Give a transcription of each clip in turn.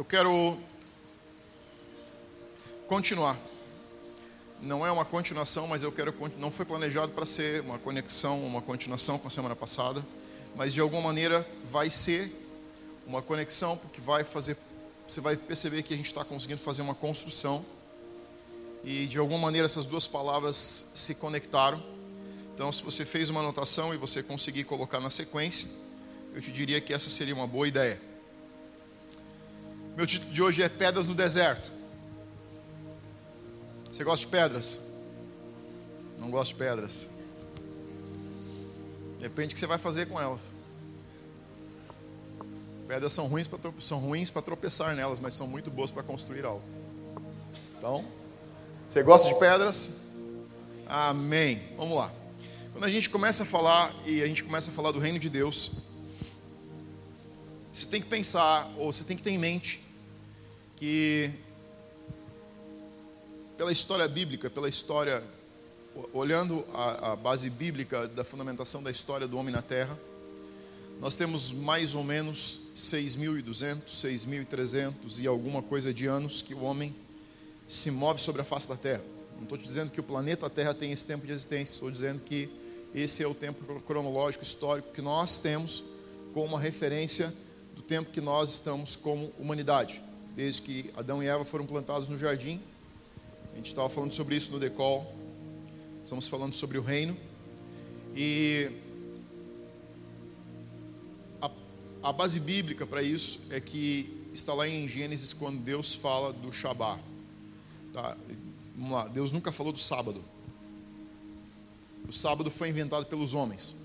Eu quero continuar. Não é uma continuação, mas eu quero não foi planejado para ser uma conexão, uma continuação com a semana passada, mas de alguma maneira vai ser uma conexão porque vai fazer, você vai perceber que a gente está conseguindo fazer uma construção e de alguma maneira essas duas palavras se conectaram. Então, se você fez uma anotação e você conseguir colocar na sequência, eu te diria que essa seria uma boa ideia. Meu título de hoje é Pedras no Deserto. Você gosta de pedras? Não gosta de pedras? Depende do que você vai fazer com elas. Pedras são ruins para são ruins para tropeçar nelas, mas são muito boas para construir algo. Então, você gosta de pedras? Amém. Vamos lá. Quando a gente começa a falar e a gente começa a falar do reino de Deus, você tem que pensar ou você tem que ter em mente que pela história bíblica, pela história, olhando a, a base bíblica da fundamentação da história do homem na Terra, nós temos mais ou menos 6.200, 6.300 e alguma coisa de anos que o homem se move sobre a face da Terra. Não estou dizendo que o planeta Terra tem esse tempo de existência, estou dizendo que esse é o tempo cronológico histórico que nós temos como uma referência tempo que nós estamos como humanidade. Desde que Adão e Eva foram plantados no jardim a gente estava falando sobre isso no Decol. Estamos falando sobre o reino. E a, a base bíblica para isso é que está lá em Gênesis quando Deus fala do Shabá. Tá? Vamos lá, Deus nunca falou do sábado. O sábado foi inventado pelos homens.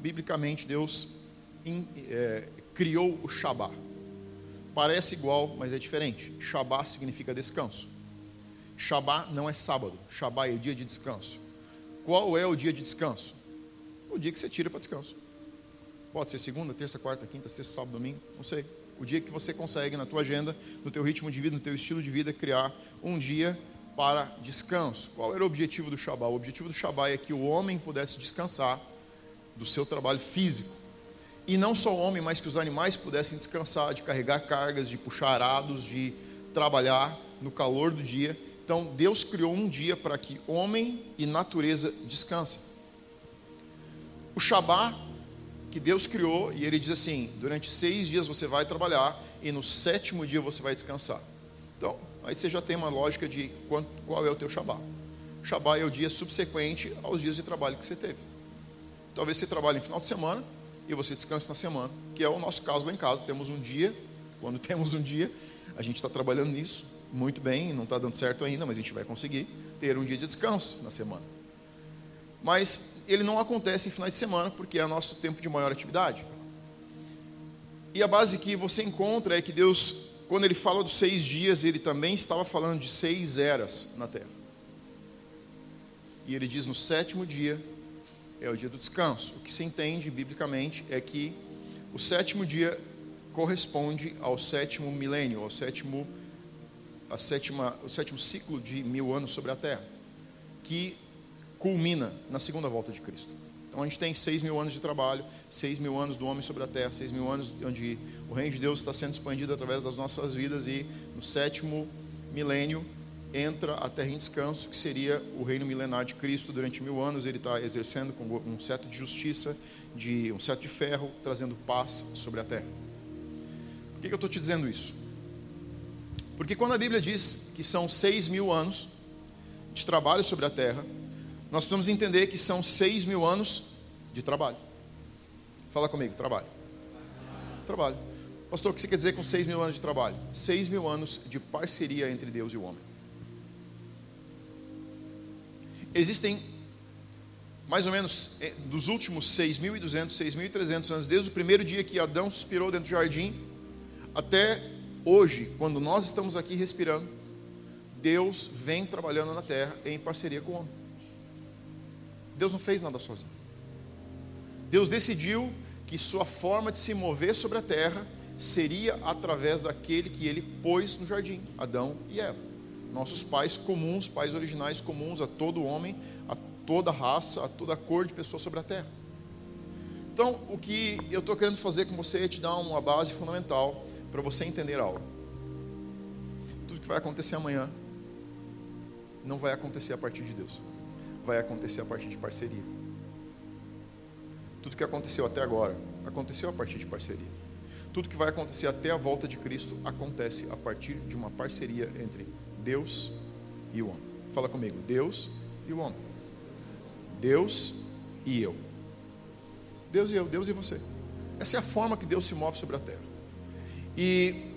Biblicamente, Deus in, é, criou o Shabá. Parece igual, mas é diferente. Shabá significa descanso. Shabá não é sábado, Shabá é dia de descanso. Qual é o dia de descanso? O dia que você tira para descanso. Pode ser segunda, terça, quarta, quinta, sexta, sábado, domingo, não sei. O dia que você consegue na tua agenda, no teu ritmo de vida, no teu estilo de vida, criar um dia para descanso. Qual era o objetivo do Shabá? O objetivo do Shabá é que o homem pudesse descansar do seu trabalho físico. E não só o homem, mas que os animais pudessem descansar de carregar cargas, de puxar arados, de trabalhar no calor do dia então, Deus criou um dia para que homem e natureza descansem. O Shabá, que Deus criou, e ele diz assim: durante seis dias você vai trabalhar, e no sétimo dia você vai descansar. Então, aí você já tem uma lógica de qual é o teu Shabá. Shabá é o dia subsequente aos dias de trabalho que você teve. Talvez você trabalhe no final de semana e você descanse na semana, que é o nosso caso lá em casa. Temos um dia, quando temos um dia, a gente está trabalhando nisso, muito bem, não está dando certo ainda, mas a gente vai conseguir ter um dia de descanso na semana. Mas ele não acontece em finais de semana, porque é nosso tempo de maior atividade. E a base que você encontra é que Deus, quando ele fala dos seis dias, ele também estava falando de seis eras na terra. E ele diz: no sétimo dia é o dia do descanso. O que se entende biblicamente é que o sétimo dia corresponde ao sétimo milênio, ao sétimo a sétima, o sétimo ciclo de mil anos sobre a Terra, que culmina na segunda volta de Cristo. Então a gente tem seis mil anos de trabalho, seis mil anos do homem sobre a Terra, seis mil anos onde o reino de Deus está sendo expandido através das nossas vidas e no sétimo milênio entra a terra em descanso, que seria o reino milenar de Cristo. Durante mil anos ele está exercendo com um certo de justiça, de um certo de ferro, trazendo paz sobre a terra. Por que, que eu estou te dizendo isso? Porque quando a Bíblia diz que são seis mil anos de trabalho sobre a terra, nós precisamos entender que são seis mil anos de trabalho. Fala comigo, trabalho. Trabalho. Pastor, o que você quer dizer com seis mil anos de trabalho? Seis mil anos de parceria entre Deus e o homem. Existem mais ou menos eh, dos últimos 6.200, 6.300 anos, desde o primeiro dia que Adão suspirou dentro do jardim, até Hoje, quando nós estamos aqui respirando, Deus vem trabalhando na terra em parceria com o homem. Deus não fez nada sozinho. Deus decidiu que sua forma de se mover sobre a terra seria através daquele que ele pôs no jardim, Adão e Eva. Nossos pais comuns, pais originais comuns a todo homem, a toda raça, a toda cor de pessoa sobre a terra. Então, o que eu estou querendo fazer com você é te dar uma base fundamental para você entender algo. que vai acontecer amanhã não vai acontecer a partir de Deus, vai acontecer a partir de parceria. Tudo que aconteceu até agora aconteceu a partir de parceria. Tudo que vai acontecer até a volta de Cristo acontece a partir de uma parceria entre Deus e o homem. Fala comigo, Deus e o homem. Deus e eu. Deus e eu, Deus e você. Essa é a forma que Deus se move sobre a terra. E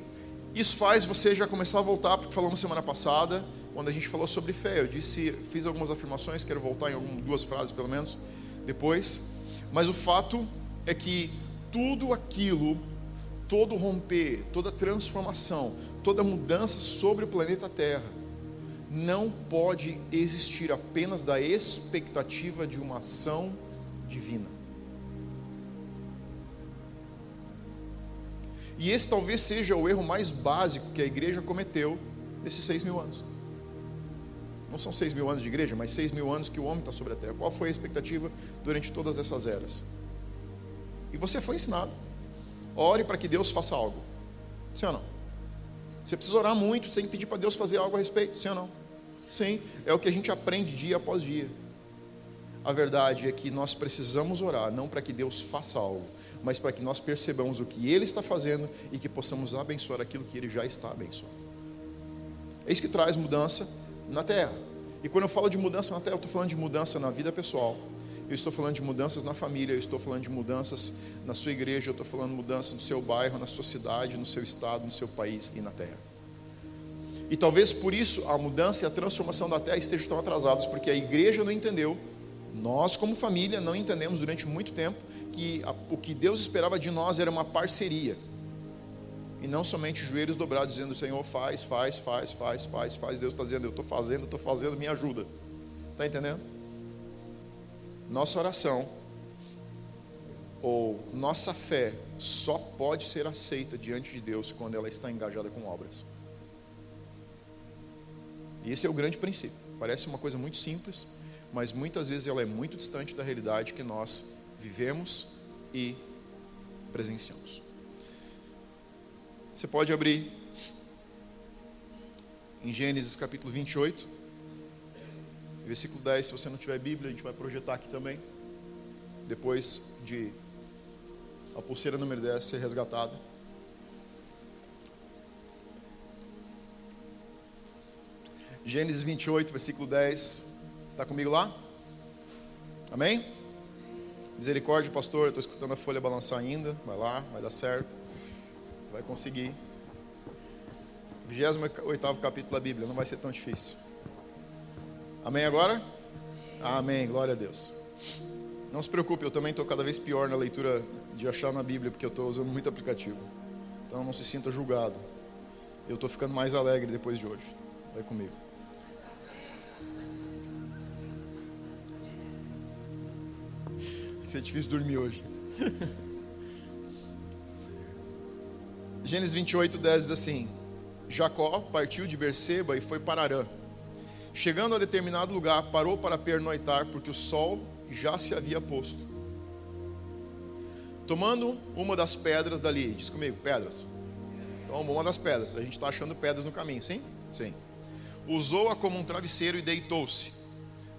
isso faz você já começar a voltar, porque falamos semana passada, quando a gente falou sobre fé. Eu disse, fiz algumas afirmações, quero voltar em algumas, duas frases pelo menos depois. Mas o fato é que tudo aquilo, todo romper, toda transformação, toda mudança sobre o planeta Terra, não pode existir apenas da expectativa de uma ação divina. E esse talvez seja o erro mais básico que a igreja cometeu nesses seis mil anos. Não são seis mil anos de igreja, mas seis mil anos que o homem está sobre a terra. Qual foi a expectativa durante todas essas eras? E você foi ensinado. Ore para que Deus faça algo. Sim ou não? Você precisa orar muito, sem pedir para Deus fazer algo a respeito. Sim ou não? Sim, é o que a gente aprende dia após dia. A verdade é que nós precisamos orar, não para que Deus faça algo, mas para que nós percebamos o que Ele está fazendo e que possamos abençoar aquilo que Ele já está abençoando. É isso que traz mudança na terra. E quando eu falo de mudança na terra, eu estou falando de mudança na vida pessoal, eu estou falando de mudanças na família, eu estou falando de mudanças na sua igreja, eu estou falando de mudanças no seu bairro, na sua cidade, no seu estado, no seu país e na terra. E talvez por isso a mudança e a transformação da terra estejam tão atrasados, porque a igreja não entendeu, nós como família não entendemos durante muito tempo que a, o que Deus esperava de nós era uma parceria. E não somente joelhos dobrados dizendo, Senhor, faz, faz, faz, faz, faz, faz. Deus está dizendo, eu estou fazendo, estou fazendo, me ajuda. Está entendendo? Nossa oração ou nossa fé só pode ser aceita diante de Deus quando ela está engajada com obras. E esse é o grande princípio. Parece uma coisa muito simples, mas muitas vezes ela é muito distante da realidade que nós vivemos e presenciamos. Você pode abrir em Gênesis capítulo 28. Versículo 10, se você não tiver Bíblia, a gente vai projetar aqui também. Depois de a pulseira número 10 ser resgatada. Gênesis 28, versículo 10. Está comigo lá? Amém? Misericórdia, pastor. Eu estou escutando a folha balançar ainda. Vai lá, vai dar certo. Vai conseguir. 28 capítulo da Bíblia. Não vai ser tão difícil. Amém agora? Amém, glória a Deus. Não se preocupe, eu também estou cada vez pior na leitura de achar na Bíblia, porque eu estou usando muito aplicativo. Então não se sinta julgado. Eu estou ficando mais alegre depois de hoje. Vai comigo. Vai ser difícil dormir hoje. Gênesis 28, 10 diz assim: Jacó partiu de Berseba e foi para Arã Chegando a determinado lugar, parou para pernoitar, porque o sol já se havia posto. Tomando uma das pedras dali, diz comigo, pedras. Toma uma das pedras. A gente está achando pedras no caminho, sim? Sim. Usou-a como um travesseiro e deitou-se.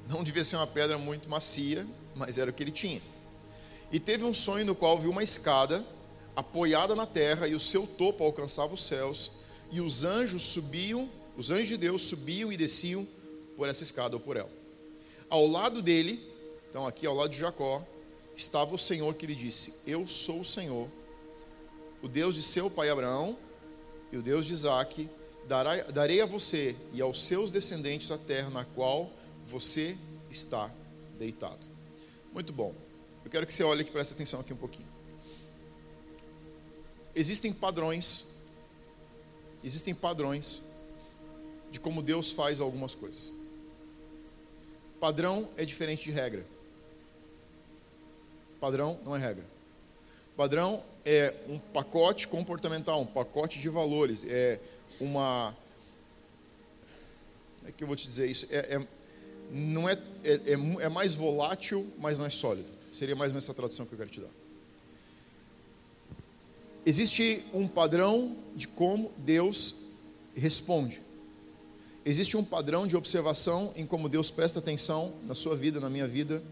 Não devia ser uma pedra muito macia, mas era o que ele tinha. E teve um sonho no qual viu uma escada apoiada na terra e o seu topo alcançava os céus e os anjos subiam, os anjos de Deus subiam e desciam por essa escada ou por ela. Ao lado dele, então aqui ao lado de Jacó, estava o Senhor que lhe disse: Eu sou o Senhor, o Deus de seu pai Abraão e o Deus de Isaac. Darei a você e aos seus descendentes a terra na qual você está deitado. Muito bom. Eu quero que você olhe e preste atenção aqui um pouquinho. Existem padrões, existem padrões de como Deus faz algumas coisas. Padrão é diferente de regra. Padrão não é regra. Padrão é um pacote comportamental, um pacote de valores, é uma. Como é que eu vou te dizer isso? É, é não é, é, é, é mais volátil, mas não é sólido. Seria mais ou menos essa tradução que eu quero te dar. Existe um padrão de como Deus responde. Existe um padrão de observação em como Deus presta atenção na sua vida, na minha vida.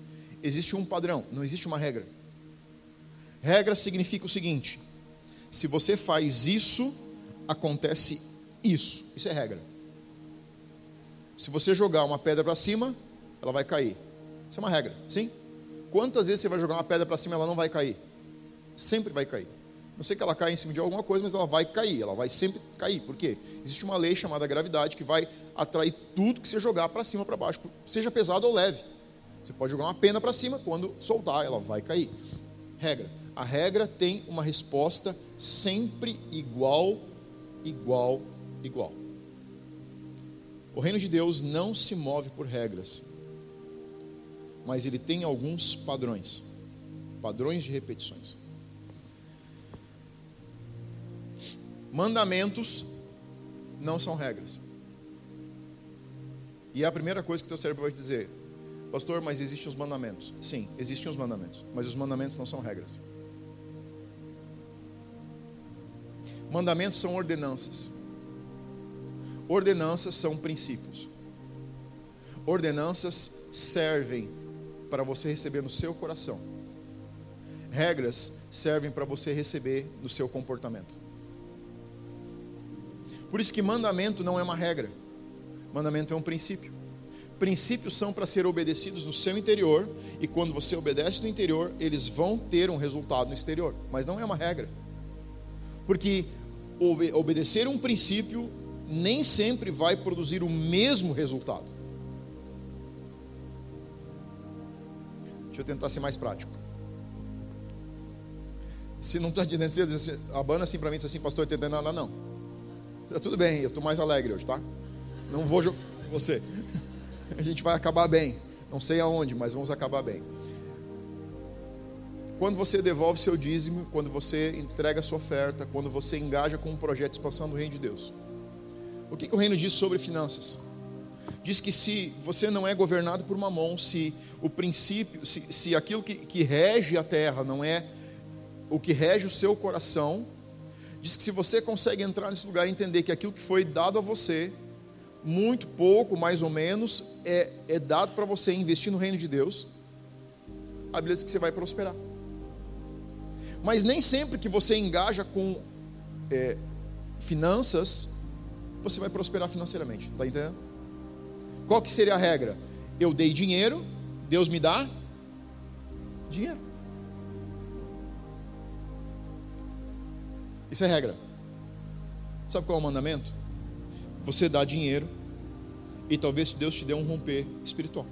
Existe um padrão, não existe uma regra. Regra significa o seguinte: se você faz isso, acontece isso. Isso é regra. Se você jogar uma pedra para cima, ela vai cair. Isso é uma regra, sim? Quantas vezes você vai jogar uma pedra para cima e ela não vai cair? Sempre vai cair. Não sei que ela cai em cima de alguma coisa, mas ela vai cair, ela vai sempre cair. Por quê? Existe uma lei chamada gravidade que vai atrair tudo que você jogar para cima para baixo, seja pesado ou leve. Você pode jogar uma pena para cima, quando soltar, ela vai cair. Regra. A regra tem uma resposta sempre igual, igual, igual. O reino de Deus não se move por regras, mas ele tem alguns padrões padrões de repetições. Mandamentos não são regras. E é a primeira coisa que teu cérebro vai dizer, pastor, mas existem os mandamentos. Sim, existem os mandamentos, mas os mandamentos não são regras. Mandamentos são ordenanças. Ordenanças são princípios. Ordenanças servem para você receber no seu coração. Regras servem para você receber no seu comportamento. Por isso que mandamento não é uma regra. Mandamento é um princípio. Princípios são para ser obedecidos no seu interior e quando você obedece no interior, eles vão ter um resultado no exterior, mas não é uma regra. Porque obedecer um princípio nem sempre vai produzir o mesmo resultado. Deixa eu tentar ser mais prático. Se não está entendendo, você diz assim, abana assim para mim, diz assim, pastor, não entendendo nada, não. Tá tudo bem, eu estou mais alegre hoje, tá? Não vou jogar você. A gente vai acabar bem. Não sei aonde, mas vamos acabar bem. Quando você devolve seu dízimo, quando você entrega sua oferta, quando você engaja com um projeto de expansão do reino de Deus. O que, que o reino diz sobre finanças? Diz que se você não é governado por mamão, se o princípio, se, se aquilo que, que rege a terra não é o que rege o seu coração, diz que se você consegue entrar nesse lugar e entender que aquilo que foi dado a você, muito pouco, mais ou menos, é, é dado para você investir no reino de Deus, a Bíblia diz que você vai prosperar. Mas nem sempre que você engaja com é, finanças, você vai prosperar financeiramente. Está entendendo? Qual que seria a regra? Eu dei dinheiro, Deus me dá dinheiro. Isso é regra. Sabe qual é o mandamento? Você dá dinheiro e talvez Deus te dê um romper espiritual.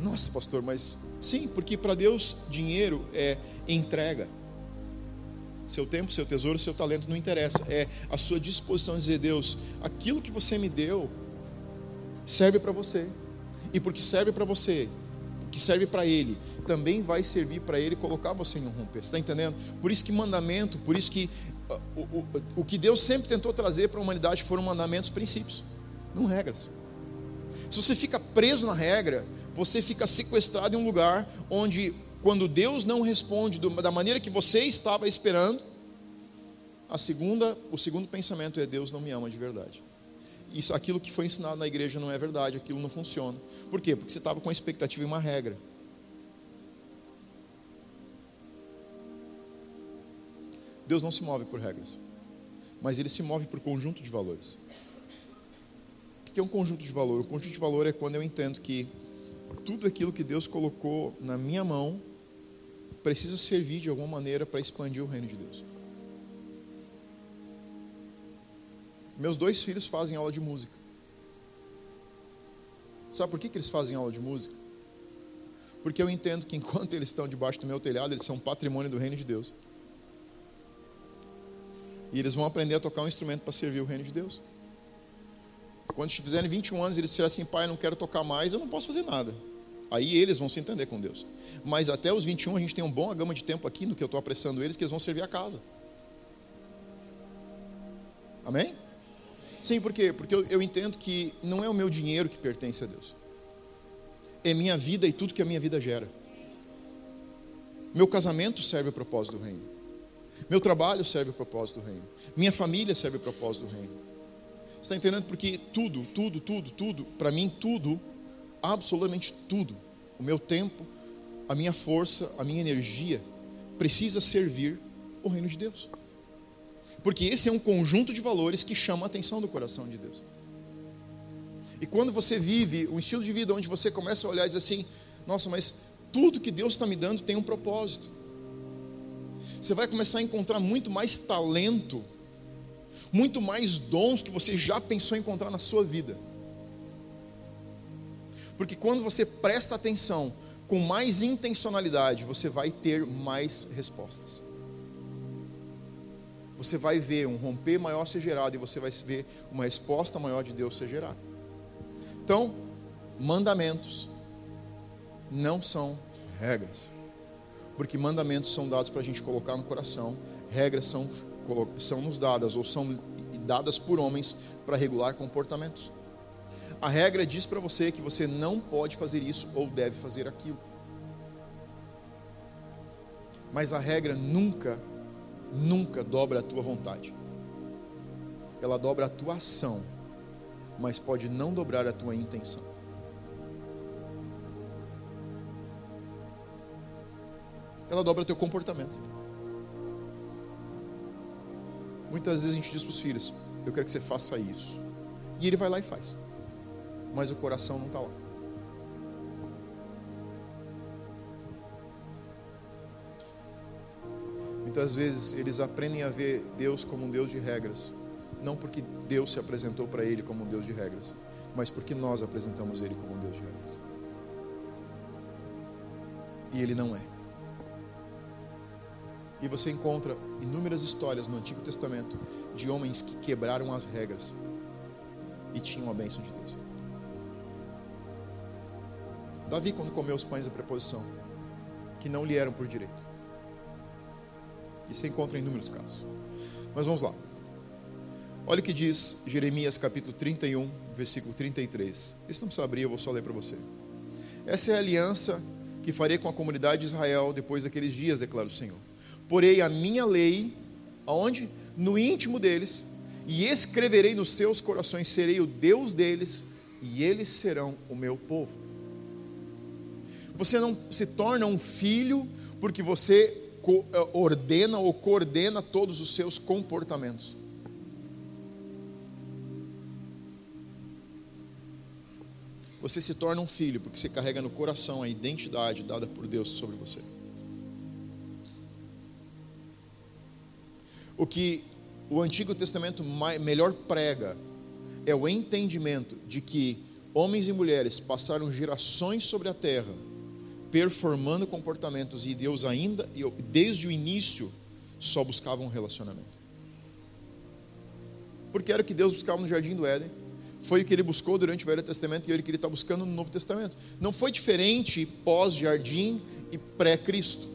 Nossa, pastor, mas sim, porque para Deus dinheiro é entrega. Seu tempo, seu tesouro, seu talento não interessa. É a sua disposição de dizer, Deus, aquilo que você me deu serve para você. E porque serve para você, que serve para Ele, também vai servir para Ele colocar você em um romper. Está entendendo? Por isso que mandamento, por isso que uh, o, o, o que Deus sempre tentou trazer para a humanidade foram mandamentos, princípios, não regras. Se você fica preso na regra, você fica sequestrado em um lugar onde, quando Deus não responde da maneira que você estava esperando, a segunda, o segundo pensamento é Deus não me ama de verdade. Isso, aquilo que foi ensinado na igreja não é verdade, aquilo não funciona. Por quê? Porque você estava com a expectativa em uma regra. Deus não se move por regras, mas ele se move por conjunto de valores. O que é um conjunto de valor? O conjunto de valor é quando eu entendo que tudo aquilo que Deus colocou na minha mão precisa servir de alguma maneira para expandir o reino de Deus. Meus dois filhos fazem aula de música. Sabe por que, que eles fazem aula de música? Porque eu entendo que enquanto eles estão debaixo do meu telhado, eles são patrimônio do reino de Deus. E eles vão aprender a tocar um instrumento para servir o reino de Deus. Quando fizerem 21 anos, eles disserem assim, pai, não quero tocar mais, eu não posso fazer nada. Aí eles vão se entender com Deus. Mas até os 21 a gente tem uma boa gama de tempo aqui no que eu estou apressando eles, que eles vão servir a casa. Amém? Sim, por quê? Porque eu, eu entendo que não é o meu dinheiro que pertence a Deus. É minha vida e tudo que a minha vida gera. Meu casamento serve ao propósito do reino. Meu trabalho serve ao propósito do reino. Minha família serve ao propósito do reino. Está entendendo? Porque tudo, tudo, tudo, tudo, para mim, tudo, absolutamente tudo, o meu tempo, a minha força, a minha energia, precisa servir o reino de Deus. Porque esse é um conjunto de valores que chama a atenção do coração de Deus. E quando você vive um estilo de vida onde você começa a olhar e dizer assim: nossa, mas tudo que Deus está me dando tem um propósito. Você vai começar a encontrar muito mais talento, muito mais dons que você já pensou encontrar na sua vida. Porque quando você presta atenção com mais intencionalidade, você vai ter mais respostas. Você vai ver um romper maior ser gerado e você vai ver uma resposta maior de Deus ser gerada. Então, mandamentos não são regras. Porque mandamentos são dados para a gente colocar no coração, regras são, são nos dadas ou são dadas por homens para regular comportamentos. A regra diz para você que você não pode fazer isso ou deve fazer aquilo. Mas a regra nunca, nunca dobra a tua vontade. Ela dobra a tua ação, mas pode não dobrar a tua intenção. Ela dobra o teu comportamento. Muitas vezes a gente diz para os filhos: Eu quero que você faça isso. E ele vai lá e faz mas o coração não está lá. Muitas vezes eles aprendem a ver Deus como um Deus de regras, não porque Deus se apresentou para ele como um Deus de regras, mas porque nós apresentamos ele como um Deus de regras. E ele não é. E você encontra inúmeras histórias no Antigo Testamento de homens que quebraram as regras e tinham a bênção de Deus. Davi, quando comeu os pães da preposição, que não lhe eram por direito. Isso se encontra em inúmeros casos. Mas vamos lá. Olha o que diz Jeremias capítulo 31, versículo 33. Isso não precisa abrir, eu vou só ler para você. Essa é a aliança que farei com a comunidade de Israel depois daqueles dias, declara o Senhor. Porei a minha lei, aonde? No íntimo deles, e escreverei nos seus corações, serei o Deus deles, e eles serão o meu povo. Você não se torna um filho porque você ordena ou coordena todos os seus comportamentos. Você se torna um filho porque você carrega no coração a identidade dada por Deus sobre você. O que o Antigo Testamento melhor prega é o entendimento de que homens e mulheres passaram gerações sobre a terra performando comportamentos e Deus ainda, desde o início, só buscava um relacionamento. Porque era o que Deus buscava no jardim do Éden, foi o que ele buscou durante o Velho Testamento e é o que ele está buscando no Novo Testamento. Não foi diferente pós-jardim e pré-Cristo.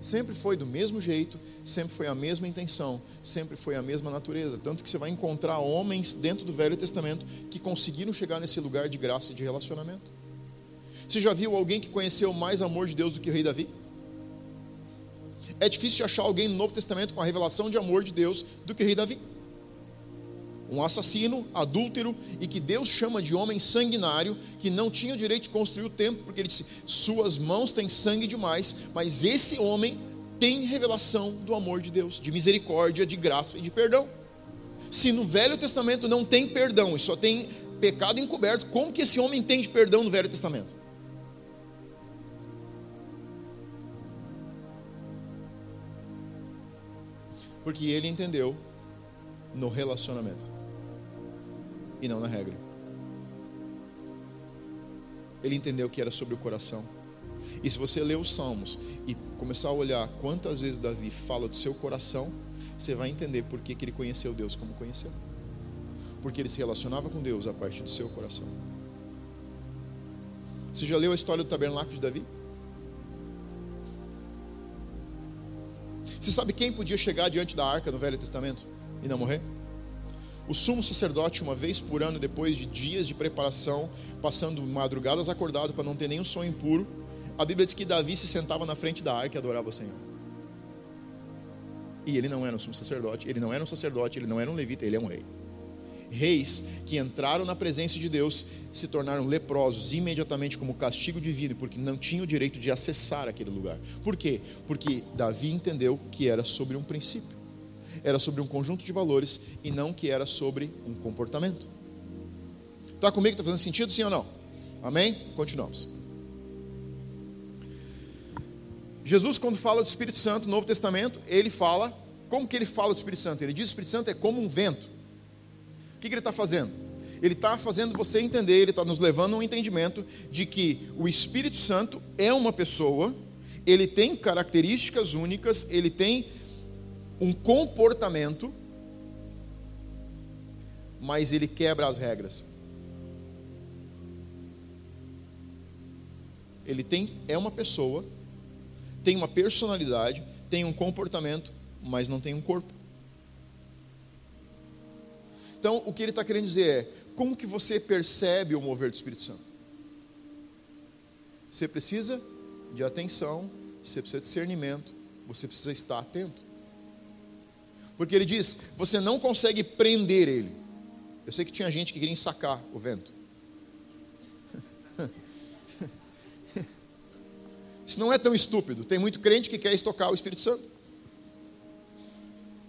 Sempre foi do mesmo jeito, sempre foi a mesma intenção, sempre foi a mesma natureza. Tanto que você vai encontrar homens dentro do Velho Testamento que conseguiram chegar nesse lugar de graça e de relacionamento. Você já viu alguém que conheceu mais amor de Deus do que o rei Davi? É difícil de achar alguém no Novo Testamento com a revelação de amor de Deus do que o rei Davi. Um assassino, adúltero e que Deus chama de homem sanguinário, que não tinha o direito de construir o templo, porque ele disse: Suas mãos têm sangue demais, mas esse homem tem revelação do amor de Deus, de misericórdia, de graça e de perdão. Se no Velho Testamento não tem perdão e só tem pecado encoberto, como que esse homem tem de perdão no Velho Testamento? Porque ele entendeu no relacionamento e não na regra. Ele entendeu que era sobre o coração. E se você ler os Salmos e começar a olhar quantas vezes Davi fala do seu coração, você vai entender por que, que ele conheceu Deus como conheceu. Porque ele se relacionava com Deus a partir do seu coração. Você já leu a história do tabernáculo de Davi? Você sabe quem podia chegar diante da arca no Velho Testamento e não morrer? O sumo sacerdote, uma vez por ano, depois de dias de preparação, passando madrugadas acordado para não ter nenhum sonho impuro, a Bíblia diz que Davi se sentava na frente da arca e adorava o Senhor. E ele não era um sumo sacerdote, ele não era um sacerdote, ele não era um levita, ele é um rei. Reis que entraram na presença de Deus se tornaram leprosos imediatamente como castigo divino, porque não tinham o direito de acessar aquele lugar. Por quê? Porque Davi entendeu que era sobre um princípio, era sobre um conjunto de valores e não que era sobre um comportamento. Está comigo? Está fazendo sentido, sim ou não? Amém? Continuamos. Jesus, quando fala do Espírito Santo no Novo Testamento, ele fala, como que ele fala do Espírito Santo? Ele diz que o Espírito Santo é como um vento. Que, que ele está fazendo? Ele está fazendo você entender, ele está nos levando a um entendimento de que o Espírito Santo é uma pessoa, ele tem características únicas, ele tem um comportamento, mas ele quebra as regras. Ele tem é uma pessoa tem uma personalidade, tem um comportamento, mas não tem um corpo. Então, o que ele está querendo dizer é: como que você percebe o mover do Espírito Santo? Você precisa de atenção, você precisa de discernimento, você precisa estar atento. Porque ele diz: você não consegue prender ele. Eu sei que tinha gente que queria ensacar o vento. Isso não é tão estúpido. Tem muito crente que quer estocar o Espírito Santo.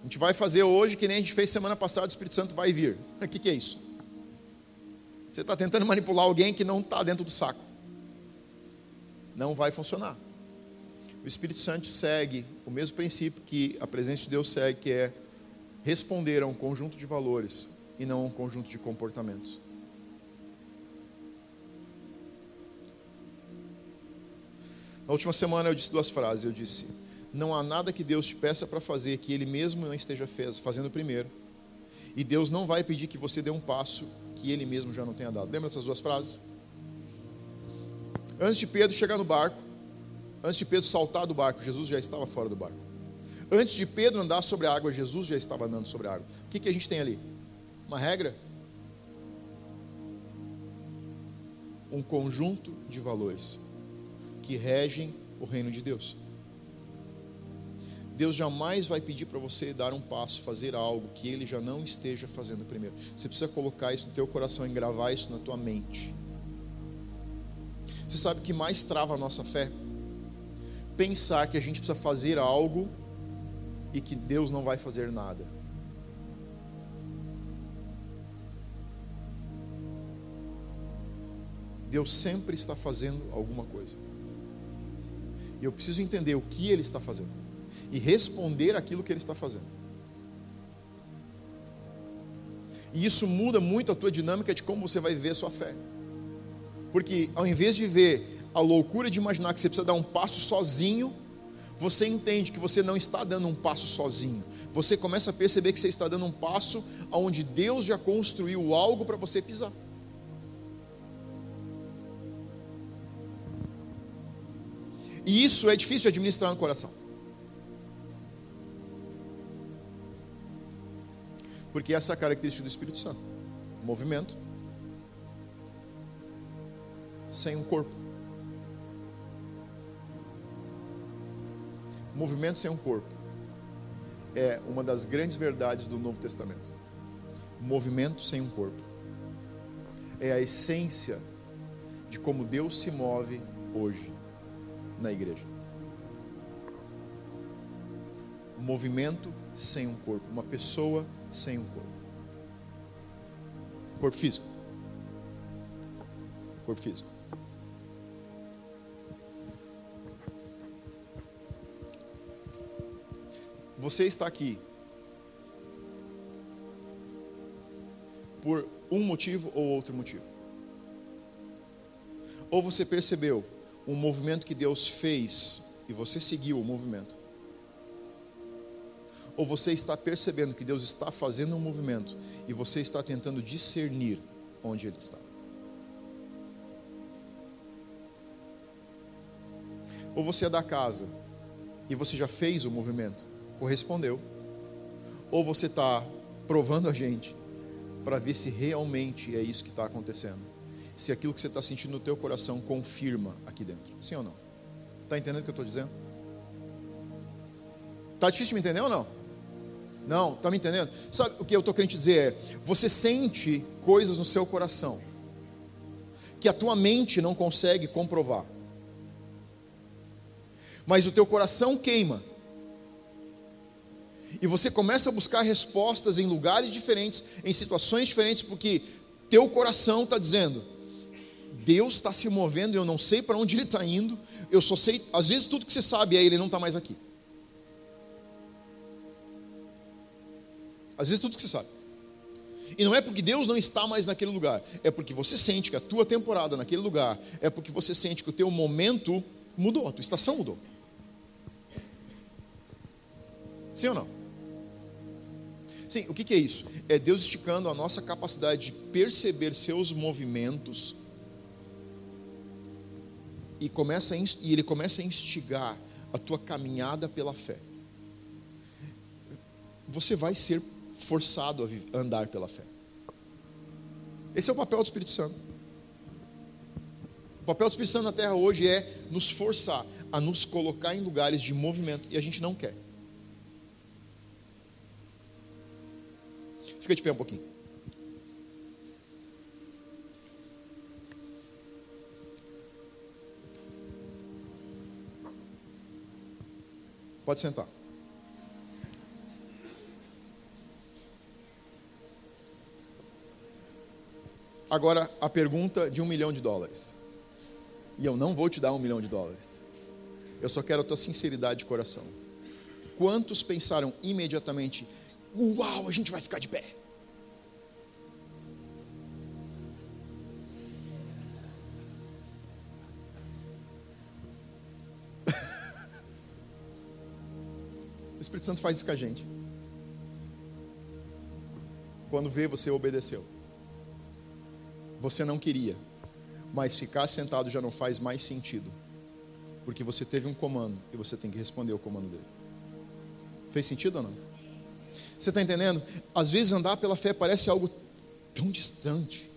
A gente vai fazer hoje que nem a gente fez semana passada, o Espírito Santo vai vir. O que, que é isso? Você está tentando manipular alguém que não está dentro do saco. Não vai funcionar. O Espírito Santo segue o mesmo princípio que a presença de Deus segue, que é responder a um conjunto de valores e não a um conjunto de comportamentos. Na última semana eu disse duas frases. Eu disse: Não há nada que Deus te peça para fazer que Ele mesmo não esteja fazendo primeiro. E Deus não vai pedir que você dê um passo que Ele mesmo já não tenha dado. Lembra dessas duas frases? Antes de Pedro chegar no barco, antes de Pedro saltar do barco, Jesus já estava fora do barco. Antes de Pedro andar sobre a água, Jesus já estava andando sobre a água. O que, que a gente tem ali? Uma regra? Um conjunto de valores que regem o reino de Deus. Deus jamais vai pedir para você dar um passo, fazer algo que Ele já não esteja fazendo primeiro. Você precisa colocar isso no teu coração, engravar isso na tua mente. Você sabe que mais trava a nossa fé? Pensar que a gente precisa fazer algo e que Deus não vai fazer nada. Deus sempre está fazendo alguma coisa. E eu preciso entender o que ele está fazendo e responder aquilo que ele está fazendo. E isso muda muito a tua dinâmica de como você vai viver a sua fé. Porque ao invés de ver a loucura de imaginar que você precisa dar um passo sozinho, você entende que você não está dando um passo sozinho. Você começa a perceber que você está dando um passo onde Deus já construiu algo para você pisar. E isso é difícil de administrar no coração. Porque essa é a característica do Espírito Santo: movimento sem um corpo. Movimento sem um corpo é uma das grandes verdades do Novo Testamento. Movimento sem um corpo é a essência de como Deus se move hoje na igreja. Movimento sem um corpo, uma pessoa sem um corpo. Corpo físico. Corpo físico. Você está aqui por um motivo ou outro motivo. Ou você percebeu um movimento que Deus fez e você seguiu o movimento. Ou você está percebendo que Deus está fazendo um movimento e você está tentando discernir onde Ele está. Ou você é da casa e você já fez o movimento, correspondeu. Ou você está provando a gente para ver se realmente é isso que está acontecendo se aquilo que você está sentindo no teu coração confirma aqui dentro. Sim ou não? Está entendendo o que eu estou dizendo? Está difícil de me entender ou não? Não, tá me entendendo? Sabe o que eu estou querendo dizer é: você sente coisas no seu coração que a tua mente não consegue comprovar, mas o teu coração queima e você começa a buscar respostas em lugares diferentes, em situações diferentes, porque teu coração está dizendo: Deus está se movendo, eu não sei para onde Ele está indo, eu só sei, às vezes tudo que você sabe é Ele não está mais aqui. Às vezes tudo que você sabe. E não é porque Deus não está mais naquele lugar, é porque você sente que a tua temporada naquele lugar, é porque você sente que o teu momento mudou, a tua estação mudou. Sim ou não? Sim, o que, que é isso? É Deus esticando a nossa capacidade de perceber seus movimentos e, começa e Ele começa a instigar a tua caminhada pela fé. Você vai ser forçado a andar pela fé. Esse é o papel do Espírito Santo. O papel do Espírito Santo na terra hoje é nos forçar a nos colocar em lugares de movimento e a gente não quer. Fica de pé um pouquinho. Pode sentar. Agora a pergunta de um milhão de dólares. E eu não vou te dar um milhão de dólares. Eu só quero a tua sinceridade de coração. Quantos pensaram imediatamente, uau, a gente vai ficar de pé? o Espírito Santo faz isso com a gente. Quando vê, você obedeceu. Você não queria, mas ficar sentado já não faz mais sentido, porque você teve um comando e você tem que responder ao comando dele. Fez sentido ou não? Você está entendendo? Às vezes andar pela fé parece algo tão distante.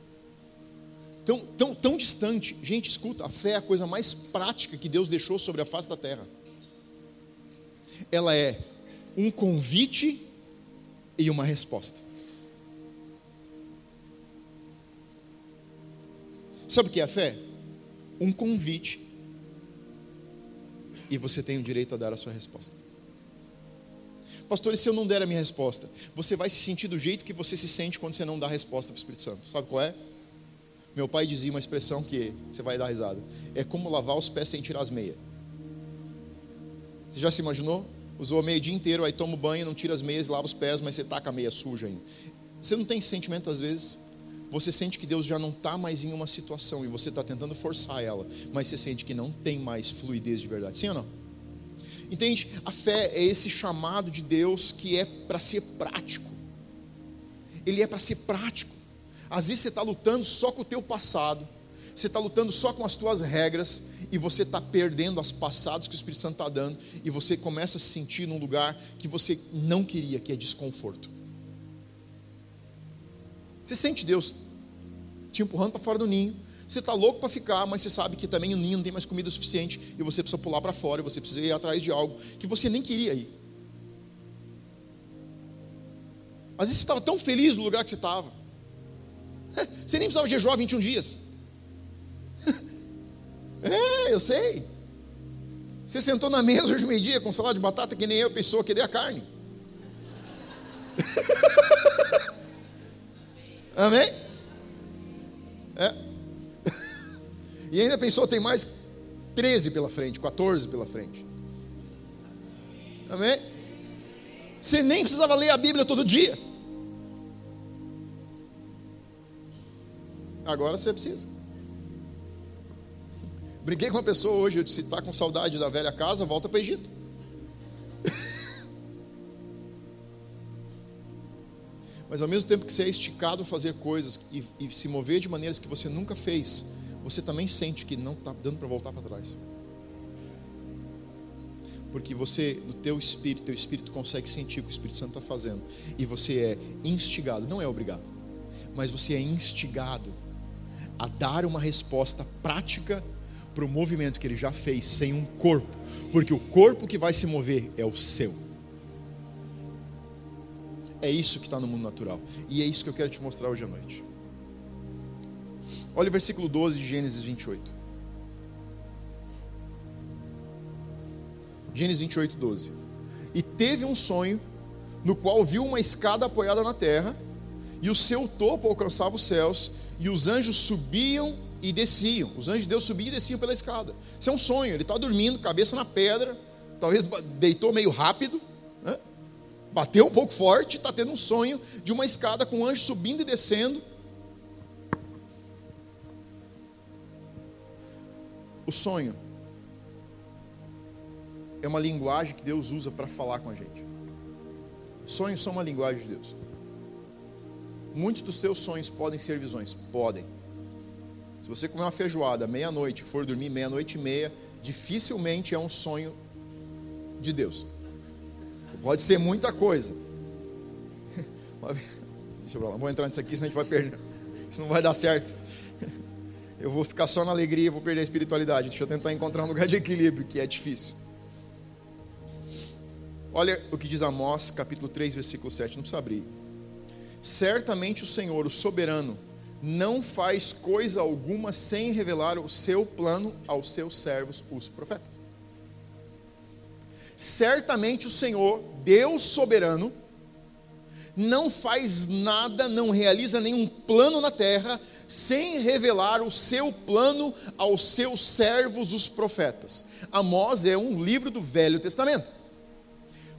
Tão, tão, tão distante. Gente, escuta, a fé é a coisa mais prática que Deus deixou sobre a face da terra. Ela é um convite e uma resposta. Sabe o que é a fé? Um convite. E você tem o direito a dar a sua resposta. Pastor, e se eu não der a minha resposta? Você vai se sentir do jeito que você se sente quando você não dá a resposta para o Espírito Santo. Sabe qual é? Meu pai dizia uma expressão que você vai dar risada. É como lavar os pés sem tirar as meias. Você já se imaginou? Usou a meia o dia inteiro, aí toma o banho, não tira as meias, lava os pés, mas você taca a meia suja ainda. Você não tem sentimento às vezes? Você sente que Deus já não está mais em uma situação e você está tentando forçar ela, mas você sente que não tem mais fluidez de verdade. Sim ou não? Entende? A fé é esse chamado de Deus que é para ser prático. Ele é para ser prático. Às vezes você está lutando só com o teu passado, você está lutando só com as tuas regras e você está perdendo as passadas que o Espírito Santo está dando e você começa a se sentir num lugar que você não queria, que é desconforto. Você sente Deus te empurrando para fora do ninho, você está louco para ficar, mas você sabe que também o ninho não tem mais comida suficiente e você precisa pular para fora, você precisa ir atrás de algo que você nem queria ir. Às vezes você estava tão feliz no lugar que você estava. Você nem precisava jejuar 21 dias. É, eu sei. Você sentou na mesa hoje meio-dia com salada de batata que nem eu, pensou que dê a carne. Amém? É. E ainda pensou, tem mais 13 pela frente, 14 pela frente. Amém? Você nem precisava ler a Bíblia todo dia. Agora você precisa. Brinquei com uma pessoa hoje, eu disse, está com saudade da velha casa, volta para o Egito. Mas ao mesmo tempo que você é esticado a fazer coisas e, e se mover de maneiras que você nunca fez, você também sente que não está dando para voltar para trás. Porque você, no teu espírito, teu espírito consegue sentir o que o Espírito Santo está fazendo. E você é instigado, não é obrigado, mas você é instigado a dar uma resposta prática para o movimento que ele já fez sem um corpo. Porque o corpo que vai se mover é o seu. É isso que está no mundo natural. E é isso que eu quero te mostrar hoje à noite. Olha o versículo 12 de Gênesis 28. Gênesis 28, 12. E teve um sonho no qual viu uma escada apoiada na terra, e o seu topo alcançava os céus, e os anjos subiam e desciam. Os anjos de Deus subiam e desciam pela escada. Isso é um sonho. Ele está dormindo, cabeça na pedra, talvez deitou meio rápido? Bateu um pouco forte, está tendo um sonho de uma escada com anjos subindo e descendo. O sonho é uma linguagem que Deus usa para falar com a gente. Sonhos são uma linguagem de Deus. Muitos dos seus sonhos podem ser visões, podem. Se você comer uma feijoada meia-noite, for dormir meia-noite e meia, dificilmente é um sonho de Deus. Pode ser muita coisa. Deixa eu falar, não vou entrar nisso aqui, senão a gente vai perder. Isso não vai dar certo. Eu vou ficar só na alegria, vou perder a espiritualidade. Deixa eu tentar encontrar um lugar de equilíbrio, que é difícil. Olha o que diz Amós, capítulo 3, versículo 7. Não precisa abrir. Certamente o Senhor, o soberano, não faz coisa alguma sem revelar o seu plano aos seus servos, os profetas. Certamente o Senhor, Deus soberano, não faz nada, não realiza nenhum plano na terra, sem revelar o seu plano aos seus servos, os profetas. Amós é um livro do Velho Testamento.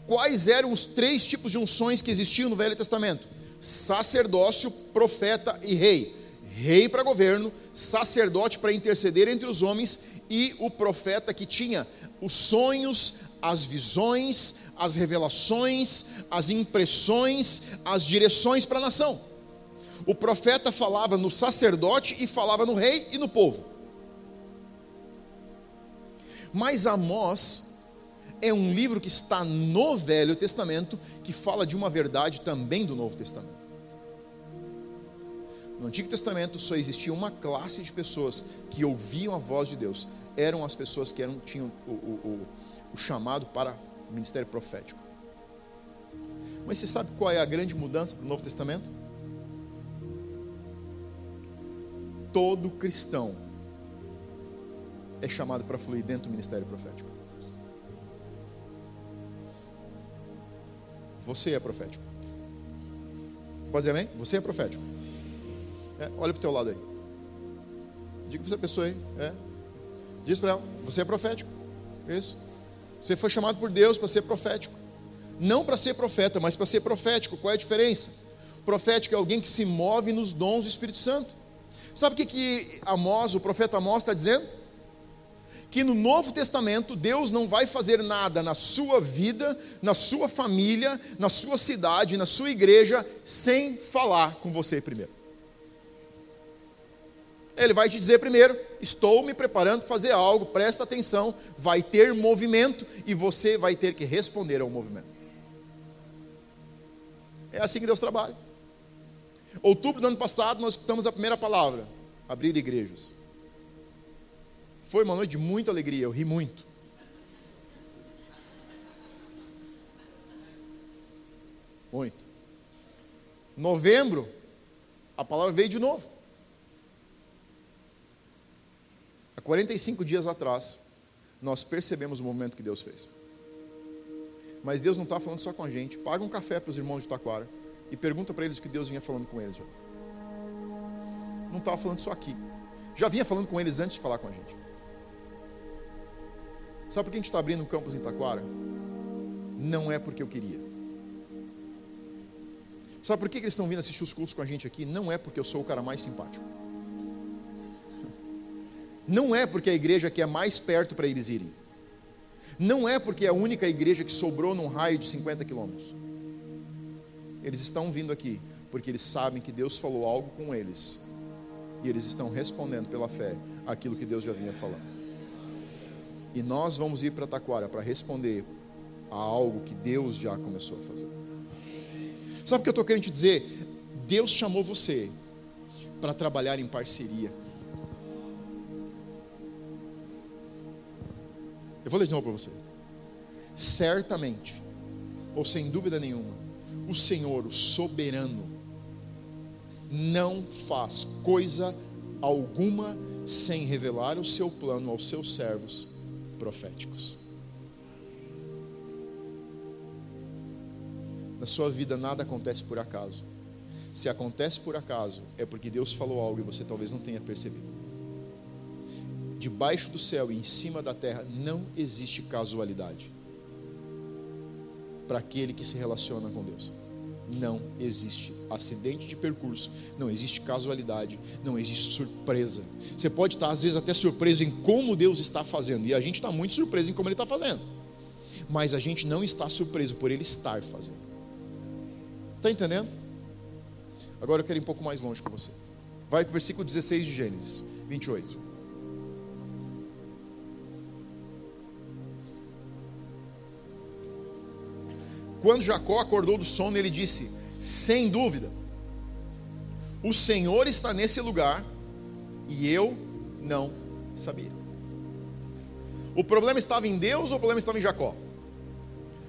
Quais eram os três tipos de unções que existiam no Velho Testamento? sacerdócio, profeta e rei. Rei para governo, sacerdote para interceder entre os homens e o profeta que tinha os sonhos, as visões, as revelações, as impressões, as direções para a nação. O profeta falava no sacerdote e falava no rei e no povo. Mas Amós é um livro que está no Velho Testamento, que fala de uma verdade também do Novo Testamento. No Antigo Testamento só existia uma classe de pessoas que ouviam a voz de Deus. Eram as pessoas que eram, tinham o, o, o, o chamado para o ministério profético. Mas você sabe qual é a grande mudança para o Novo Testamento? Todo cristão é chamado para fluir dentro do ministério profético. Você é profético. Pode dizer amém? Você é profético. É, olha para o teu lado aí. Diga para essa pessoa aí. É. Diz para ela: Você é profético. Isso. Você foi chamado por Deus para ser profético. Não para ser profeta, mas para ser profético. Qual é a diferença? Profético é alguém que se move nos dons do Espírito Santo. Sabe o que, que Amós, o profeta Amós, está dizendo? que no Novo Testamento Deus não vai fazer nada na sua vida, na sua família, na sua cidade, na sua igreja, sem falar com você primeiro. Ele vai te dizer primeiro: estou me preparando para fazer algo, presta atenção, vai ter movimento e você vai ter que responder ao movimento. É assim que Deus trabalha. Outubro do ano passado, nós escutamos a primeira palavra: abrir igrejas. Foi uma noite de muita alegria, eu ri muito. Muito. Novembro, a palavra veio de novo. Há 45 dias atrás, nós percebemos o momento que Deus fez. Mas Deus não está falando só com a gente. Paga um café para os irmãos de Taquara e pergunta para eles o que Deus vinha falando com eles. Não estava falando só aqui. Já vinha falando com eles antes de falar com a gente. Sabe por que a gente está abrindo um campus em Taquara? Não é porque eu queria. Sabe por que eles estão vindo assistir os cultos com a gente aqui? Não é porque eu sou o cara mais simpático. Não é porque a igreja que é mais perto para eles irem. Não é porque é a única igreja que sobrou num raio de 50 quilômetros. Eles estão vindo aqui porque eles sabem que Deus falou algo com eles. E eles estão respondendo pela fé aquilo que Deus já vinha falando. E nós vamos ir para Taquara para responder a algo que Deus já começou a fazer. Sabe o que eu estou querendo te dizer? Deus chamou você para trabalhar em parceria. Eu vou ler de novo para você. Certamente, ou sem dúvida nenhuma, o Senhor, o soberano, não faz coisa alguma sem revelar o seu plano aos seus servos proféticos. Na sua vida nada acontece por acaso. Se acontece por acaso, é porque Deus falou algo e você talvez não tenha percebido. Debaixo do céu e em cima da terra não existe casualidade para aquele que se relaciona com Deus. Não existe acidente de percurso, não existe casualidade, não existe surpresa. Você pode estar, às vezes, até surpreso em como Deus está fazendo, e a gente está muito surpreso em como Ele está fazendo, mas a gente não está surpreso por Ele estar fazendo. Está entendendo? Agora eu quero ir um pouco mais longe com você. Vai para o versículo 16 de Gênesis 28. Quando Jacó acordou do sono, ele disse: Sem dúvida, o Senhor está nesse lugar e eu não sabia. O problema estava em Deus ou o problema estava em Jacó?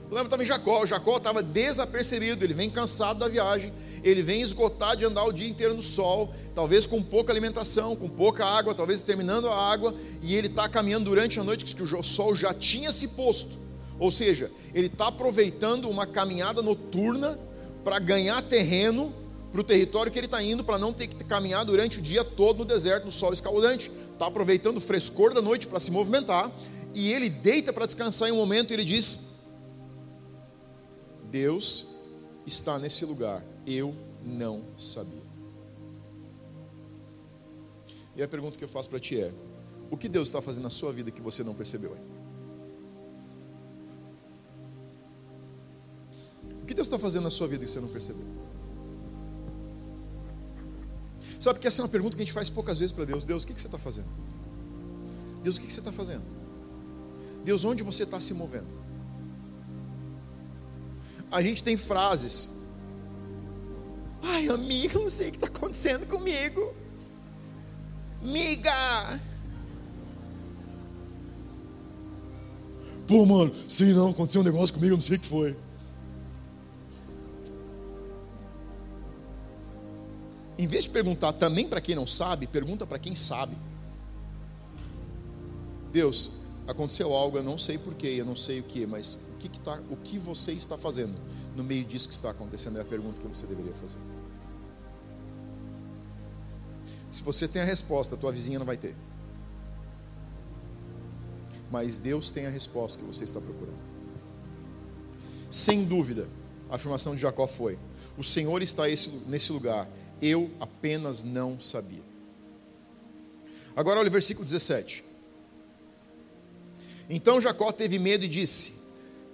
O problema estava em Jacó. Jacó estava desapercebido. Ele vem cansado da viagem. Ele vem esgotado de andar o dia inteiro no sol. Talvez com pouca alimentação, com pouca água. Talvez terminando a água. E ele está caminhando durante a noite que o sol já tinha se posto. Ou seja, ele está aproveitando uma caminhada noturna para ganhar terreno para o território que ele está indo, para não ter que caminhar durante o dia todo no deserto, no sol escaldante. Está aproveitando o frescor da noite para se movimentar. E ele deita para descansar em um momento e ele diz: Deus está nesse lugar, eu não sabia. E a pergunta que eu faço para ti é: o que Deus está fazendo na sua vida que você não percebeu ainda? Que Deus está fazendo na sua vida que você não percebeu? Sabe que essa é uma pergunta que a gente faz poucas vezes para Deus. Deus, o que, que você está fazendo? Deus, o que, que você está fazendo? Deus, onde você está se movendo? A gente tem frases. Ai, amiga, não sei o que está acontecendo comigo. Miga! Pô, mano, sim, não, aconteceu um negócio comigo, eu não sei o que foi. Em vez de perguntar também para quem não sabe, pergunta para quem sabe. Deus, aconteceu algo, eu não sei porquê, eu não sei o que, mas o que, que tá, o que você está fazendo no meio disso que está acontecendo é a pergunta que você deveria fazer. Se você tem a resposta, a tua vizinha não vai ter. Mas Deus tem a resposta que você está procurando. Sem dúvida, a afirmação de Jacó foi: O Senhor está nesse lugar eu apenas não sabia. Agora olha o versículo 17. Então Jacó teve medo e disse: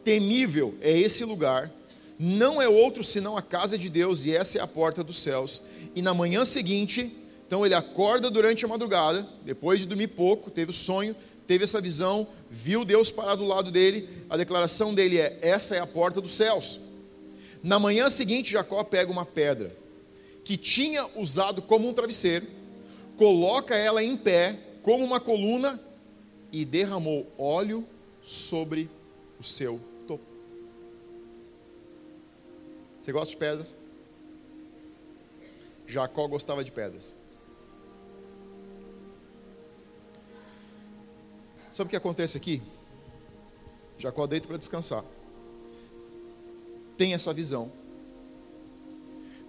Temível é esse lugar, não é outro senão a casa de Deus, e essa é a porta dos céus. E na manhã seguinte, então ele acorda durante a madrugada, depois de dormir pouco, teve o sonho, teve essa visão, viu Deus parar do lado dele. A declaração dele é: Essa é a porta dos céus. Na manhã seguinte, Jacó pega uma pedra que tinha usado como um travesseiro, coloca ela em pé, como uma coluna, e derramou óleo sobre o seu topo. Você gosta de pedras? Jacó gostava de pedras. Sabe o que acontece aqui? Jacó deita para descansar. Tem essa visão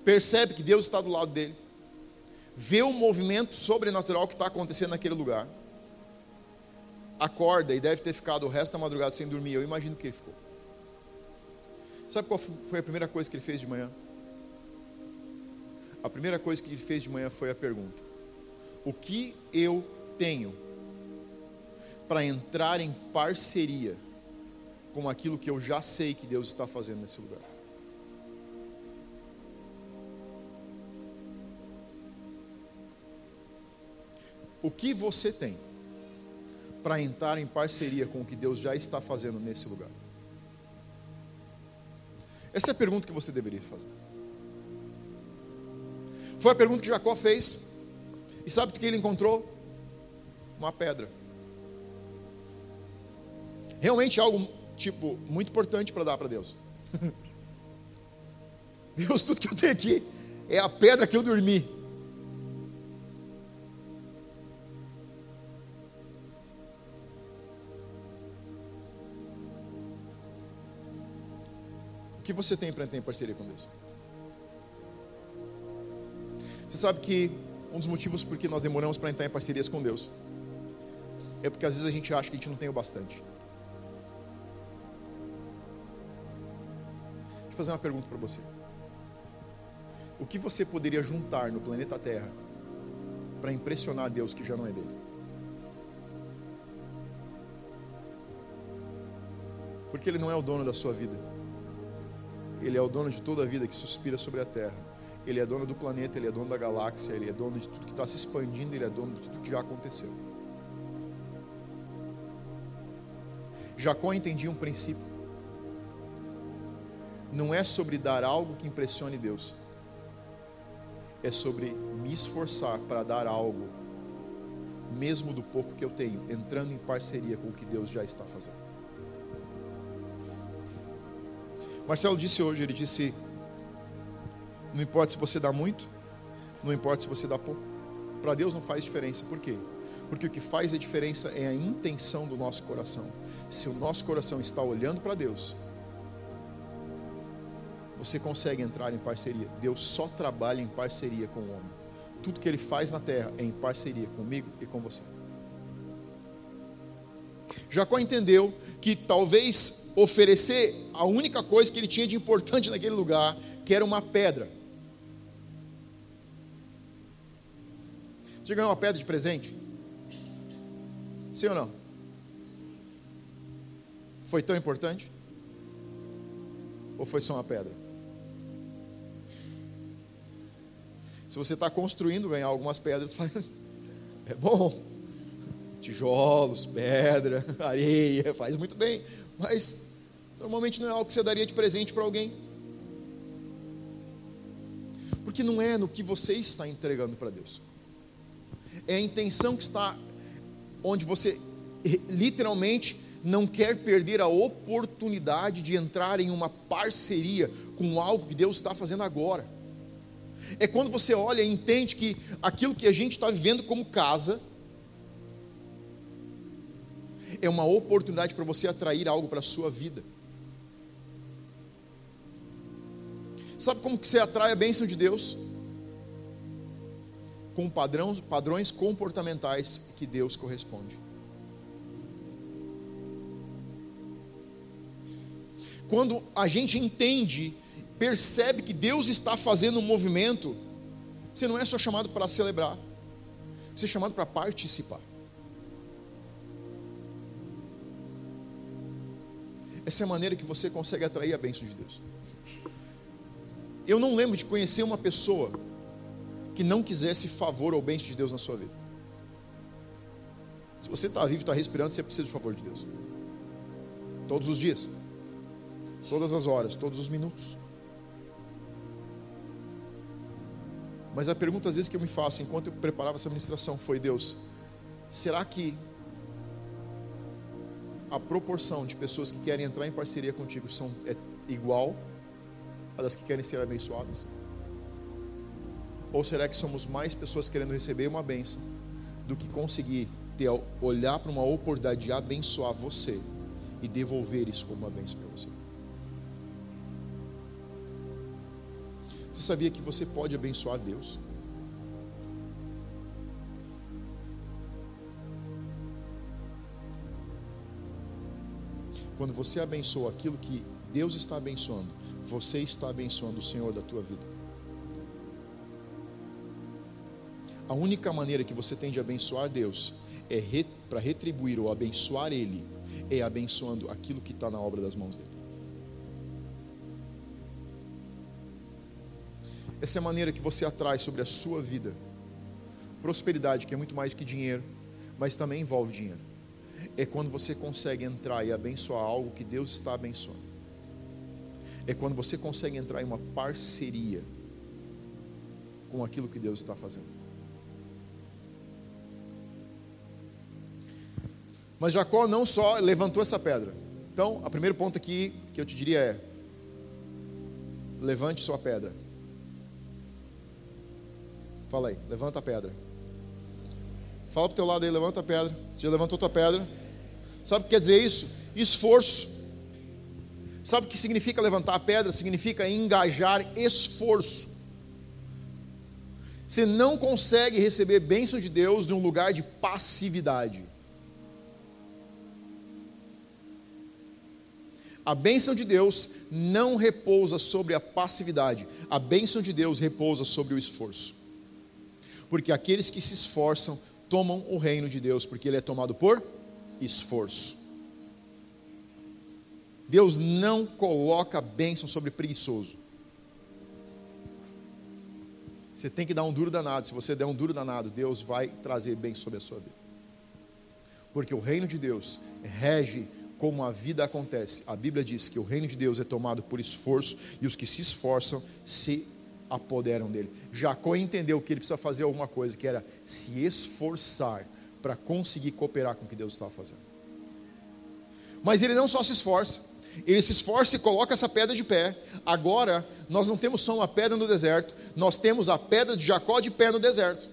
percebe que Deus está do lado dele, vê o movimento sobrenatural que está acontecendo naquele lugar, acorda e deve ter ficado o resto da madrugada sem dormir. Eu imagino que ele ficou. Sabe qual foi a primeira coisa que ele fez de manhã? A primeira coisa que ele fez de manhã foi a pergunta: O que eu tenho para entrar em parceria com aquilo que eu já sei que Deus está fazendo nesse lugar? O que você tem para entrar em parceria com o que Deus já está fazendo nesse lugar? Essa é a pergunta que você deveria fazer. Foi a pergunta que Jacó fez. E sabe o que ele encontrou? Uma pedra. Realmente algo tipo muito importante para dar para Deus. Deus, tudo que eu tenho aqui é a pedra que eu dormi. Que você tem para entrar em parceria com Deus? Você sabe que um dos motivos por que nós demoramos para entrar em parcerias com Deus é porque às vezes a gente acha que a gente não tem o bastante. Deixa eu fazer uma pergunta para você. O que você poderia juntar no planeta Terra para impressionar Deus que já não é dele? Porque Ele não é o dono da sua vida. Ele é o dono de toda a vida que suspira sobre a terra. Ele é dono do planeta, ele é dono da galáxia, ele é dono de tudo que está se expandindo, ele é dono de tudo que já aconteceu. Jacó entendia um princípio. Não é sobre dar algo que impressione Deus, é sobre me esforçar para dar algo, mesmo do pouco que eu tenho, entrando em parceria com o que Deus já está fazendo. Marcelo disse hoje, ele disse não importa se você dá muito, não importa se você dá pouco. Para Deus não faz diferença. Por quê? Porque o que faz a diferença é a intenção do nosso coração. Se o nosso coração está olhando para Deus, você consegue entrar em parceria. Deus só trabalha em parceria com o homem. Tudo que ele faz na terra é em parceria comigo e com você. Jacó entendeu que talvez oferecer a única coisa que ele tinha de importante naquele lugar, que era uma pedra, Você ganhou uma pedra de presente? Sim ou não? Foi tão importante? Ou foi só uma pedra? Se você está construindo, ganhar algumas pedras, é bom. Tijolos, pedra, areia, faz muito bem. Mas normalmente não é algo que você daria de presente para alguém. Porque não é no que você está entregando para Deus é a intenção que está onde você literalmente não quer perder a oportunidade de entrar em uma parceria com algo que Deus está fazendo agora. É quando você olha e entende que aquilo que a gente está vivendo como casa é uma oportunidade para você atrair algo para a sua vida. Sabe como que você atrai a bênção de Deus? com padrões, padrões comportamentais que Deus corresponde. Quando a gente entende, percebe que Deus está fazendo um movimento, você não é só chamado para celebrar, você é chamado para participar. Essa é a maneira que você consegue atrair a bênção de Deus. Eu não lembro de conhecer uma pessoa que não quisesse favor ou bênção de Deus na sua vida. Se você está vivo, está respirando, você precisa do favor de Deus. Todos os dias, todas as horas, todos os minutos. Mas a pergunta às vezes que eu me faço enquanto eu preparava essa ministração foi: Deus, será que a proporção de pessoas que querem entrar em parceria contigo são, é igual a das que querem ser abençoadas? Ou será que somos mais pessoas querendo receber uma bênção do que conseguir ter, olhar para uma oportunidade de abençoar você e devolver isso como uma bênção para você? Você sabia que você pode abençoar Deus? Quando você abençoa aquilo que Deus está abençoando, você está abençoando o Senhor da tua vida. A única maneira que você tem de abençoar Deus é re, para retribuir ou abençoar Ele, é abençoando aquilo que está na obra das mãos dele. Essa é a maneira que você atrai sobre a sua vida prosperidade, que é muito mais que dinheiro, mas também envolve dinheiro. É quando você consegue entrar e abençoar algo que Deus está abençoando. É quando você consegue entrar em uma parceria com aquilo que Deus está fazendo. Mas Jacó não só levantou essa pedra. Então, o primeiro ponto aqui que eu te diria é: levante sua pedra. Fala aí, levanta a pedra. Fala para o teu lado aí, levanta a pedra. Você já levantou tua pedra? Sabe o que quer dizer isso? Esforço. Sabe o que significa levantar a pedra? Significa engajar esforço. Você não consegue receber bênção de Deus de um lugar de passividade. A bênção de Deus não repousa sobre a passividade, a bênção de Deus repousa sobre o esforço. Porque aqueles que se esforçam tomam o reino de Deus, porque ele é tomado por esforço. Deus não coloca bênção sobre preguiçoso. Você tem que dar um duro danado. Se você der um duro danado, Deus vai trazer bem sobre a sua vida. Porque o reino de Deus rege como a vida acontece. A Bíblia diz que o reino de Deus é tomado por esforço e os que se esforçam se apoderam dele. Jacó entendeu que ele precisa fazer alguma coisa, que era se esforçar para conseguir cooperar com o que Deus estava fazendo. Mas ele não só se esforça, ele se esforça e coloca essa pedra de pé. Agora, nós não temos só uma pedra no deserto, nós temos a pedra de Jacó de pé no deserto.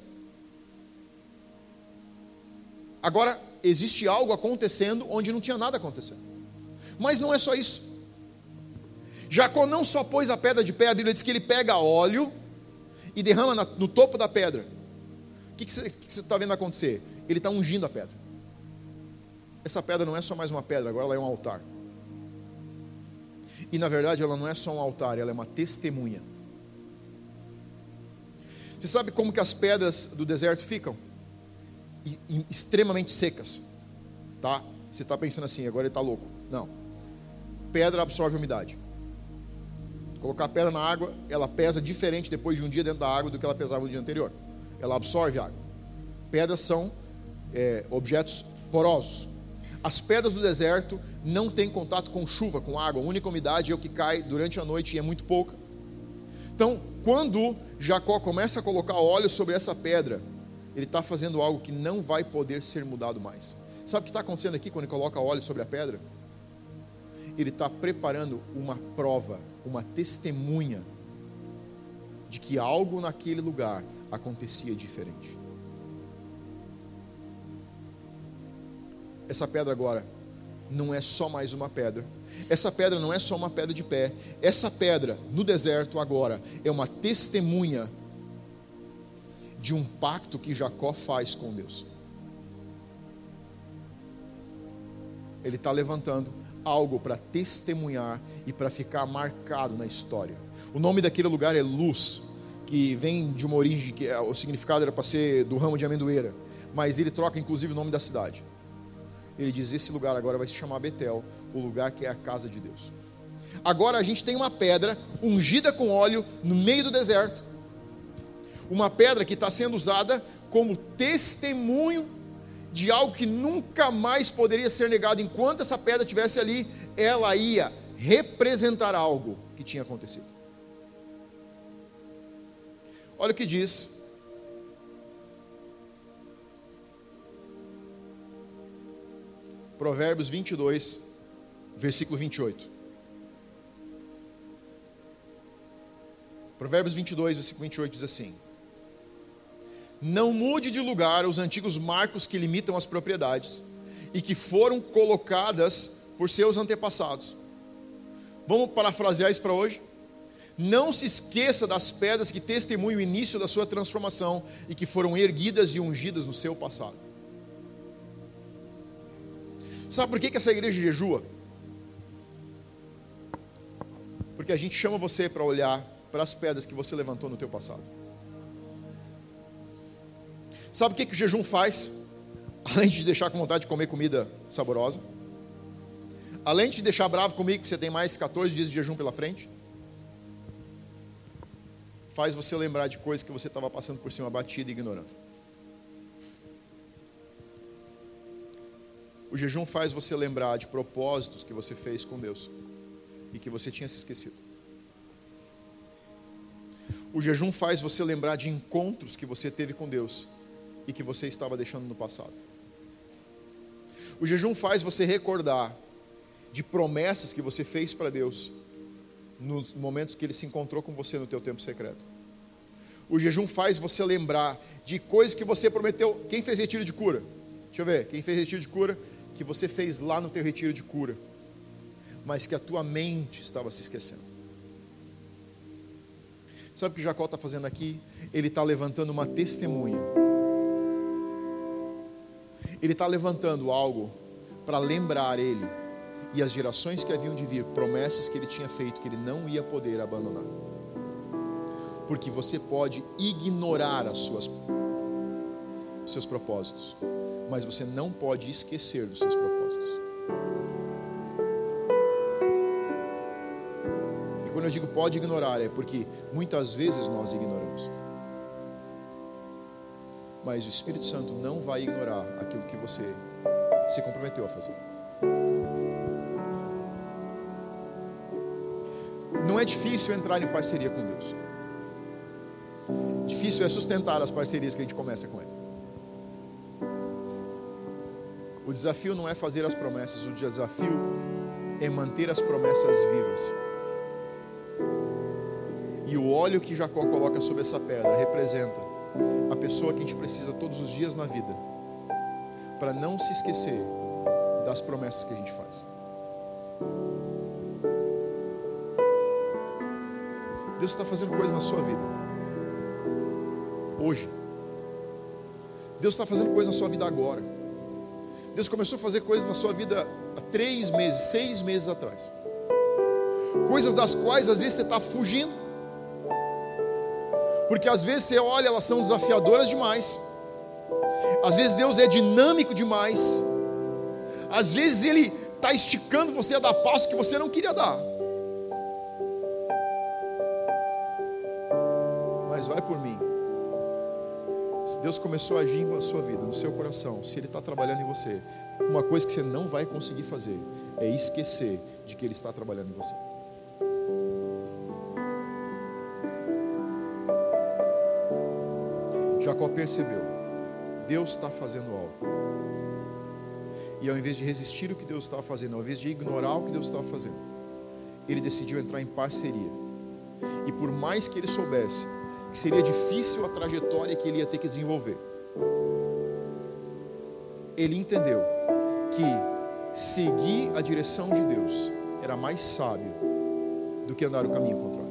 Agora, existe algo acontecendo onde não tinha nada acontecendo. Mas não é só isso. Jacó não só pôs a pedra de pé, a Bíblia diz que ele pega óleo e derrama no topo da pedra. O que, você está vendo acontecer? Ele está ungindo a pedra. Essa pedra não é só mais uma pedra, agora ela é um altar. E na verdade ela não é só um altar, ela é uma testemunha. Você sabe como que as pedras do deserto ficam? extremamente secas. Tá? Você está pensando assim, agora ele está louco. Não. Pedra absorve umidade. Colocar pedra na água, ela pesa diferente depois de um dia dentro da água do que ela pesava no dia anterior. Ela absorve água. Pedras são é, objetos porosos. As pedras do deserto não têm contato com chuva, com água. A única umidade é o que cai durante a noite e é muito pouca. Então, quando Jacó começa a colocar óleo sobre essa pedra, ele está fazendo algo que não vai poder ser mudado mais. Sabe o que está acontecendo aqui quando ele coloca óleo sobre a pedra? Ele está preparando uma prova, uma testemunha de que algo naquele lugar acontecia diferente. Essa pedra agora não é só mais uma pedra. Essa pedra não é só uma pedra de pé. Essa pedra no deserto agora é uma testemunha de um pacto que Jacó faz com Deus. Ele está levantando algo para testemunhar e para ficar marcado na história. O nome daquele lugar é Luz, que vem de uma origem que é, o significado era para ser do ramo de amendoeira, mas ele troca inclusive o nome da cidade. Ele diz: esse lugar agora vai se chamar Betel, o lugar que é a casa de Deus. Agora a gente tem uma pedra ungida com óleo no meio do deserto uma pedra que está sendo usada como testemunho de algo que nunca mais poderia ser negado. Enquanto essa pedra estivesse ali, ela ia representar algo que tinha acontecido. Olha o que diz. Provérbios 22, versículo 28. Provérbios 22, versículo 28 diz assim: não mude de lugar os antigos marcos que limitam as propriedades e que foram colocadas por seus antepassados. Vamos parafrasear isso para hoje? Não se esqueça das pedras que testemunham o início da sua transformação e que foram erguidas e ungidas no seu passado. Sabe por que, que essa igreja jejua? Porque a gente chama você para olhar para as pedras que você levantou no teu passado. Sabe o que, que o jejum faz? Além de te deixar com vontade de comer comida saborosa, além de te deixar bravo comigo, que você tem mais 14 dias de jejum pela frente, faz você lembrar de coisas que você estava passando por cima, batida e ignorando. O jejum faz você lembrar de propósitos que você fez com Deus e que você tinha se esquecido. O jejum faz você lembrar de encontros que você teve com Deus e que você estava deixando no passado. O jejum faz você recordar de promessas que você fez para Deus nos momentos que ele se encontrou com você no teu tempo secreto. O jejum faz você lembrar de coisas que você prometeu. Quem fez retiro de cura? Deixa eu ver. Quem fez retiro de cura? Que você fez lá no teu retiro de cura. Mas que a tua mente estava se esquecendo. Sabe o que Jacó está fazendo aqui? Ele está levantando uma testemunha. Ele está levantando algo para lembrar ele e as gerações que haviam de vir, promessas que ele tinha feito que ele não ia poder abandonar. Porque você pode ignorar as suas seus propósitos, mas você não pode esquecer dos seus propósitos. E quando eu digo pode ignorar, é porque muitas vezes nós ignoramos. Mas o Espírito Santo não vai ignorar aquilo que você se comprometeu a fazer. Não é difícil entrar em parceria com Deus. Difícil é sustentar as parcerias que a gente começa com Ele. Desafio não é fazer as promessas, o desafio é manter as promessas vivas. E o óleo que Jacó coloca sobre essa pedra representa a pessoa que a gente precisa todos os dias na vida, para não se esquecer das promessas que a gente faz. Deus está fazendo coisas na sua vida. Hoje. Deus está fazendo coisas na sua vida agora. Deus começou a fazer coisas na sua vida há três meses, seis meses atrás. Coisas das quais às vezes você está fugindo. Porque às vezes você olha, elas são desafiadoras demais. Às vezes Deus é dinâmico demais. Às vezes Ele está esticando você a dar passo que você não queria dar. Deus começou a agir na sua vida, no seu coração, se Ele está trabalhando em você, uma coisa que você não vai conseguir fazer é esquecer de que Ele está trabalhando em você. Jacó percebeu, Deus está fazendo algo. E ao invés de resistir o que Deus estava fazendo, ao invés de ignorar o que Deus estava fazendo, ele decidiu entrar em parceria. E por mais que ele soubesse que seria difícil a trajetória que ele ia ter que desenvolver. Ele entendeu que seguir a direção de Deus era mais sábio do que andar o caminho contrário.